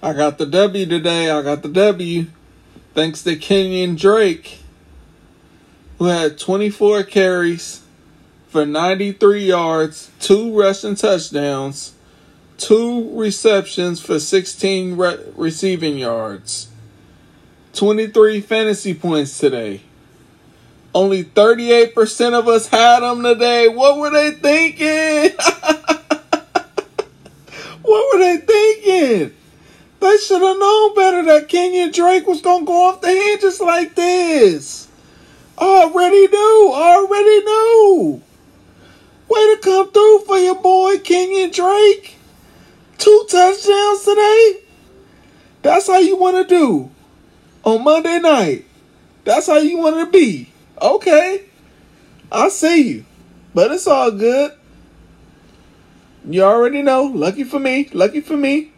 I got the W today. I got the W. Thanks to Kenyan Drake, who had 24 carries for 93 yards, two rushing touchdowns, two receptions for 16 re- receiving yards, 23 fantasy points today. Only 38% of us had him today. What were they thinking? what were they? They should have known better that Kenyan Drake was to go off the hinges like this. Already knew. Already knew. Way to come through for your boy Kenyan Drake. Two touchdowns today. That's how you want to do on Monday night. That's how you want to be. Okay. I see you. But it's all good. You already know. Lucky for me. Lucky for me.